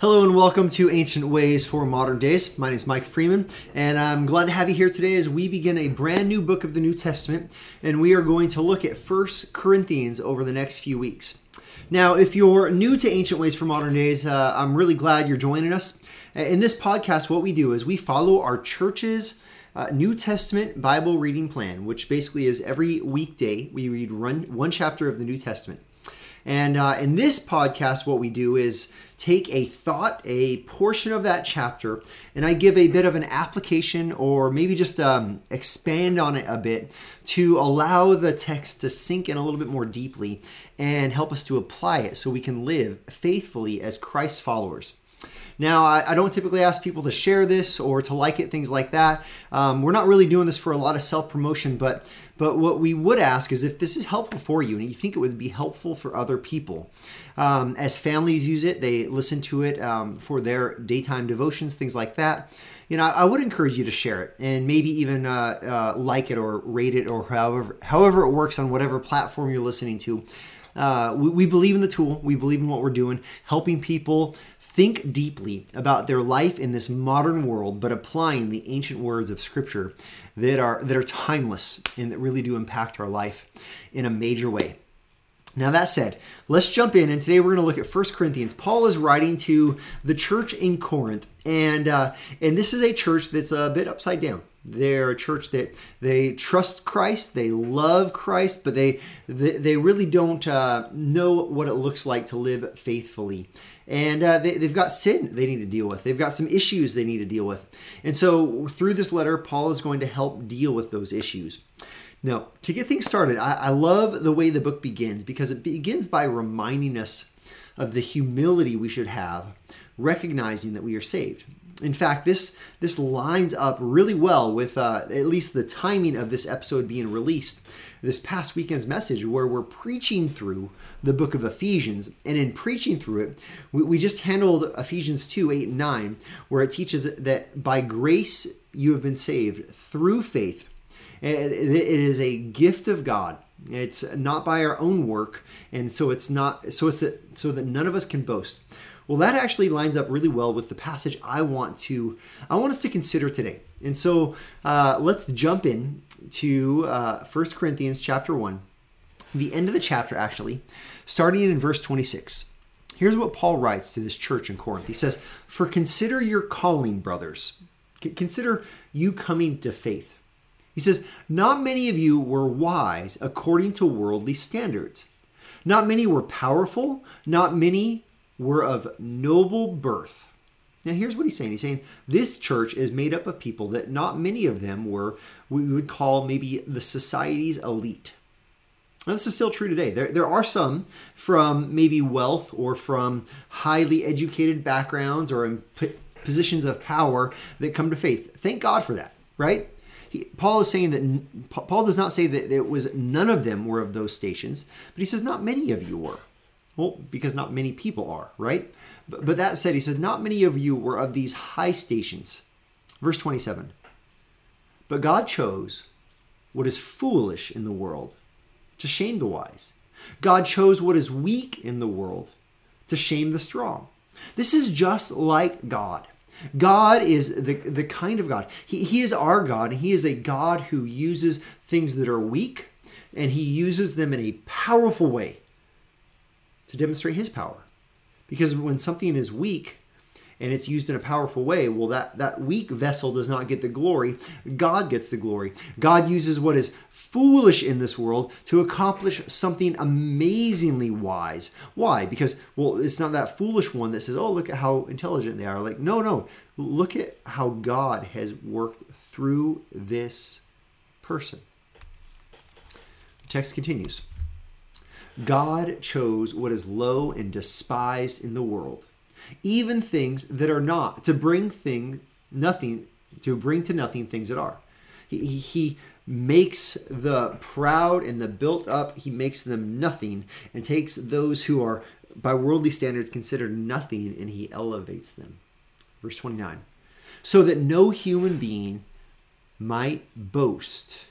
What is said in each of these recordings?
Hello and welcome to Ancient Ways for Modern Days. My name is Mike Freeman, and I'm glad to have you here today as we begin a brand new book of the New Testament, and we are going to look at First Corinthians over the next few weeks. Now, if you're new to Ancient Ways for Modern Days, uh, I'm really glad you're joining us. In this podcast, what we do is we follow our church's uh, New Testament Bible reading plan, which basically is every weekday we read one chapter of the New Testament. And uh, in this podcast, what we do is take a thought, a portion of that chapter, and I give a bit of an application or maybe just um, expand on it a bit to allow the text to sink in a little bit more deeply and help us to apply it so we can live faithfully as Christ's followers. Now, I, I, don't typically ask people to share this or to like it, things like that. Um, we're not really doing this for a lot of self promotion, but but what we would ask is if this is helpful for you and you think it would be helpful for other people. Um, as families use it, they listen to it um, for their daytime devotions, things like that. You know, I would encourage you to share it and maybe even uh, uh, like it or rate it or however however it works on whatever platform you're listening to. Uh, we, we, believe in the tool. We believe in what we're doing, helping people think deeply about their life in this modern world, but applying the ancient words of Scripture that are that are timeless and that really do impact our life in a major way. Now, that said, let's jump in, and today we're going to look at 1 Corinthians. Paul is writing to the church in Corinth, and uh, and this is a church that's a bit upside down. They're a church that they trust Christ, they love Christ, but they they, they really don't uh, know what it looks like to live faithfully. And uh, they, they've got sin they need to deal with. They've got some issues they need to deal with. And so through this letter, Paul is going to help deal with those issues. Now, to get things started, I, I love the way the book begins because it begins by reminding us of the humility we should have, recognizing that we are saved. In fact, this this lines up really well with uh, at least the timing of this episode being released. This past weekend's message, where we're preaching through the book of Ephesians, and in preaching through it, we, we just handled Ephesians 2 8 and 9, where it teaches that by grace you have been saved through faith. It is a gift of God. It's not by our own work, and so it's not so it's a, so that none of us can boast. Well, that actually lines up really well with the passage I want to I want us to consider today. And so uh, let's jump in to uh, 1 Corinthians chapter 1, the end of the chapter actually, starting in verse 26. Here's what Paul writes to this church in Corinth. He says, For consider your calling, brothers. Consider you coming to faith. He says, Not many of you were wise according to worldly standards. Not many were powerful. Not many were of noble birth. Now, here's what he's saying. He's saying this church is made up of people that not many of them were, we would call maybe the society's elite. Now, this is still true today. There, there are some from maybe wealth or from highly educated backgrounds or in positions of power that come to faith. Thank God for that, right? He, Paul is saying that Paul does not say that it was none of them were of those stations, but he says not many of you were. Well, because not many people are, right? But, but that said, he says, Not many of you were of these high stations. Verse 27 But God chose what is foolish in the world to shame the wise. God chose what is weak in the world to shame the strong. This is just like God. God is the, the kind of God. He, he is our God, and He is a God who uses things that are weak, and He uses them in a powerful way to demonstrate his power. Because when something is weak and it's used in a powerful way, well, that, that weak vessel does not get the glory. God gets the glory. God uses what is foolish in this world to accomplish something amazingly wise. Why? Because, well, it's not that foolish one that says, oh, look at how intelligent they are. Like, no, no. Look at how God has worked through this person. The text continues. God chose what is low and despised in the world, even things that are not, to bring thing nothing, to bring to nothing things that are. He, he, makes the proud and the built up, he makes them nothing, and takes those who are by worldly standards considered nothing, and he elevates them. Verse 29. So that no human being might boast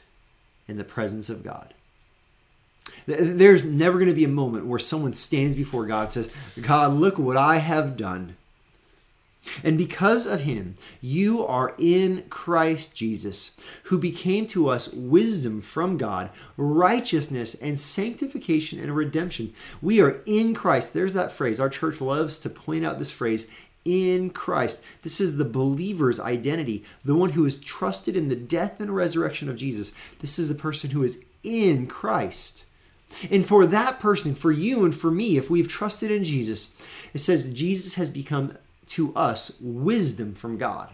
in the presence of God. There's never going to be a moment where someone stands before God and says, God, look what I have done. And because of him, you are in Christ Jesus, who became to us wisdom from God, righteousness and sanctification and redemption. We are in Christ. There's that phrase. Our church loves to point out this phrase in Christ. This is the believer's identity, the one who is trusted in the death and resurrection of Jesus. This is the person who is in Christ. And for that person, for you and for me, if we've trusted in Jesus, it says Jesus has become to us wisdom from God.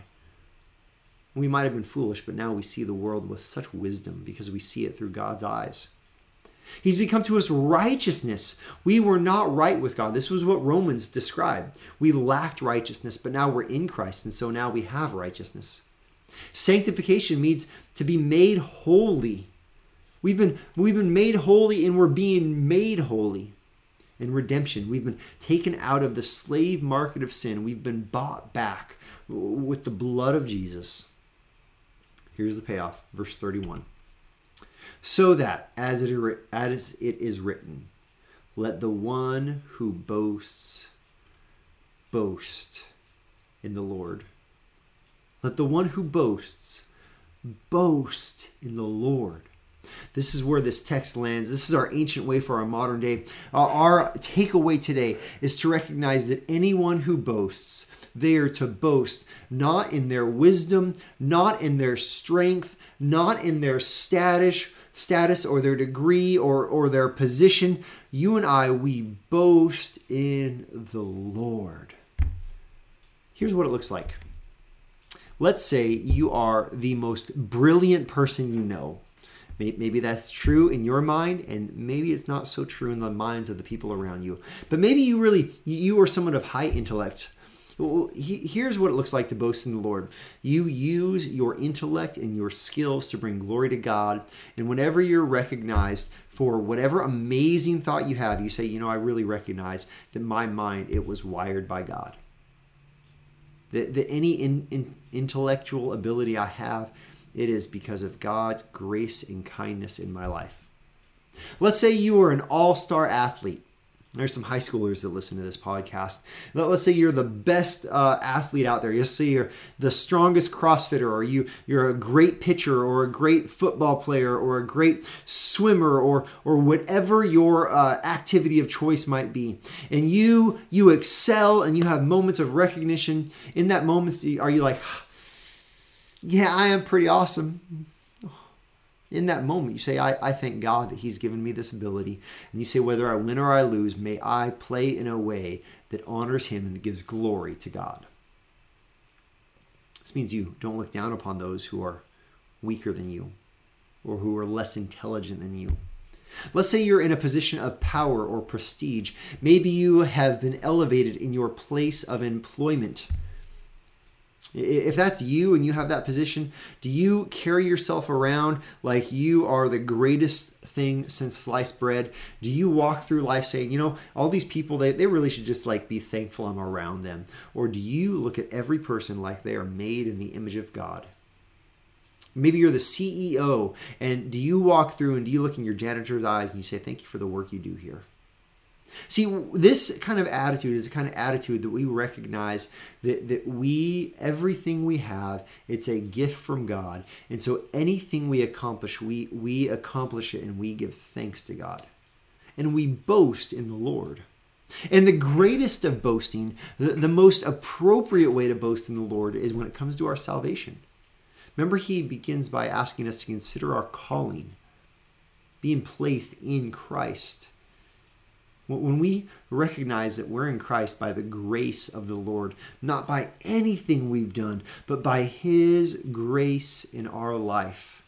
We might have been foolish, but now we see the world with such wisdom because we see it through God's eyes. He's become to us righteousness. We were not right with God. This was what Romans described. We lacked righteousness, but now we're in Christ, and so now we have righteousness. Sanctification means to be made holy. We've been, we've been made holy and we're being made holy in redemption. We've been taken out of the slave market of sin. We've been bought back with the blood of Jesus. Here's the payoff, verse 31. So that, as it, as it is written, let the one who boasts boast in the Lord. Let the one who boasts boast in the Lord. This is where this text lands. This is our ancient way for our modern day. Uh, our takeaway today is to recognize that anyone who boasts, they are to boast not in their wisdom, not in their strength, not in their status, status or their degree or, or their position. You and I, we boast in the Lord. Here's what it looks like. Let's say you are the most brilliant person you know Maybe that's true in your mind, and maybe it's not so true in the minds of the people around you. But maybe you really, you are someone of high intellect. Well, here's what it looks like to boast in the Lord. You use your intellect and your skills to bring glory to God. And whenever you're recognized for whatever amazing thought you have, you say, you know, I really recognize that my mind, it was wired by God. That, that any in, in, intellectual ability I have, it is because of God's grace and kindness in my life. Let's say you are an all star athlete. There's some high schoolers that listen to this podcast. Let's say you're the best uh, athlete out there. Let's say you're the strongest CrossFitter, or you you're a great pitcher, or a great football player, or a great swimmer, or or whatever your uh, activity of choice might be. And you you excel, and you have moments of recognition. In that moments, are you like? Yeah, I am pretty awesome. In that moment, you say, I, I thank God that He's given me this ability. And you say, whether I win or I lose, may I play in a way that honors Him and gives glory to God. This means you don't look down upon those who are weaker than you or who are less intelligent than you. Let's say you're in a position of power or prestige. Maybe you have been elevated in your place of employment. If that's you and you have that position, do you carry yourself around like you are the greatest thing since sliced bread? Do you walk through life saying, you know, all these people, they, they really should just like be thankful I'm around them? Or do you look at every person like they are made in the image of God? Maybe you're the CEO, and do you walk through and do you look in your janitor's eyes and you say, Thank you for the work you do here? See, this kind of attitude is a kind of attitude that we recognize that, that we, everything we have, it's a gift from God. And so anything we accomplish, we, we accomplish it and we give thanks to God. And we boast in the Lord. And the greatest of boasting, the, the most appropriate way to boast in the Lord is when it comes to our salvation. Remember, he begins by asking us to consider our calling, being placed in Christ. When we recognize that we're in Christ by the grace of the Lord, not by anything we've done, but by His grace in our life,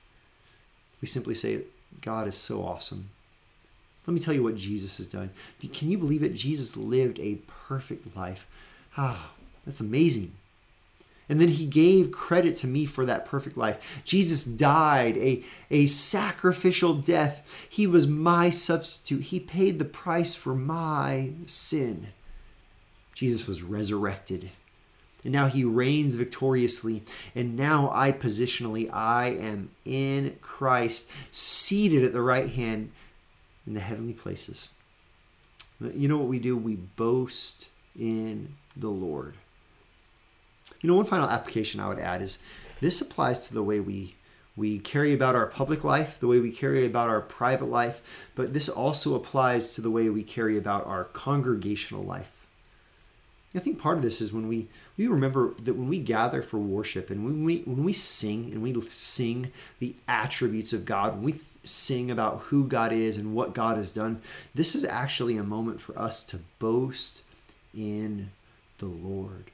we simply say, God is so awesome. Let me tell you what Jesus has done. Can you believe it? Jesus lived a perfect life. Ah, that's amazing. And then he gave credit to me for that perfect life. Jesus died a, a sacrificial death. He was my substitute. He paid the price for my sin. Jesus was resurrected. And now he reigns victoriously. And now I positionally, I am in Christ, seated at the right hand in the heavenly places. You know what we do? We boast in the Lord. You know, one final application I would add is this applies to the way we we carry about our public life, the way we carry about our private life, but this also applies to the way we carry about our congregational life. I think part of this is when we we remember that when we gather for worship and when we when we sing and we sing the attributes of God, when we sing about who God is and what God has done, this is actually a moment for us to boast in the Lord.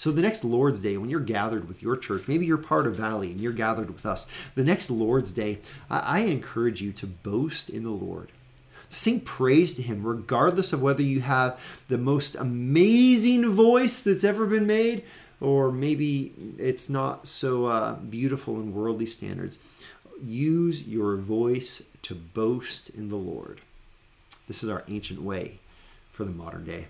So the next Lord's Day, when you're gathered with your church, maybe you're part of Valley and you're gathered with us, the next Lord's Day, I, encourage you to boast in the Lord. Sing praise to Him, regardless of whether you have the most amazing voice that's ever been made, or maybe it's not so uh, beautiful in worldly standards. Use your voice to boast in the Lord. This is our ancient way for the modern day.